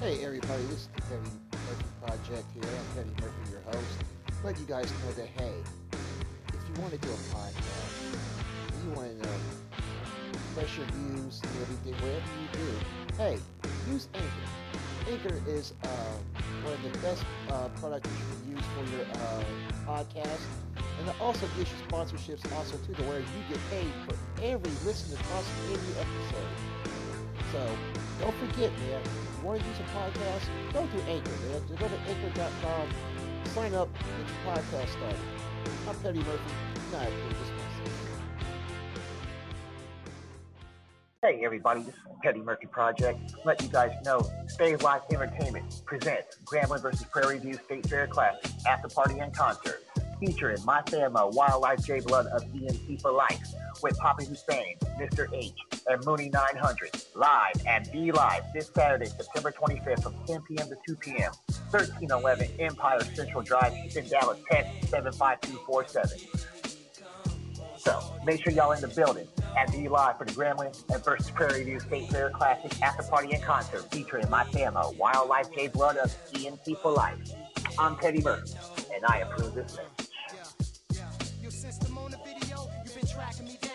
Hey everybody, this is the Teddy Murphy Project here. I'm Teddy Murphy, your host. Let you guys know that hey, if you want to do a podcast, you want to know your views and everything, whatever you do, hey, use Anchor. Anchor is uh, one of the best uh, products you can use for your uh, podcast. And it also gives you sponsorships also too, to where you get paid for every listen across every episode. So don't forget, man, if you want to use a podcast, go to Anchor, man. Just go to anchor.com, sign up, get your podcast started. I'm Teddy Murphy. Not this Hey everybody, this is Teddy Murphy Project. Let you guys know, Stay Live Entertainment presents Grambling vs. Prairie View State Fair Classic After Party and Concert, featuring my Fama WildLyfe J Blood of ENT for Life, with Poppy Hussein, Mr. H, and Mooney 900, live and V Live this Saturday, September 25th from 10 p.m. to 2 p.m. 1311 Empire Central Drive, Houston, Dallas, Texas 75247. So make sure y'all in the building and V Live for the Grambling and versus Prairie View State Fair Classic After Party and Concert featuring my family, WildLyfe J Blood of ENT for Life. I'm Teddy Murphy, and I approve this message. Tracking me down.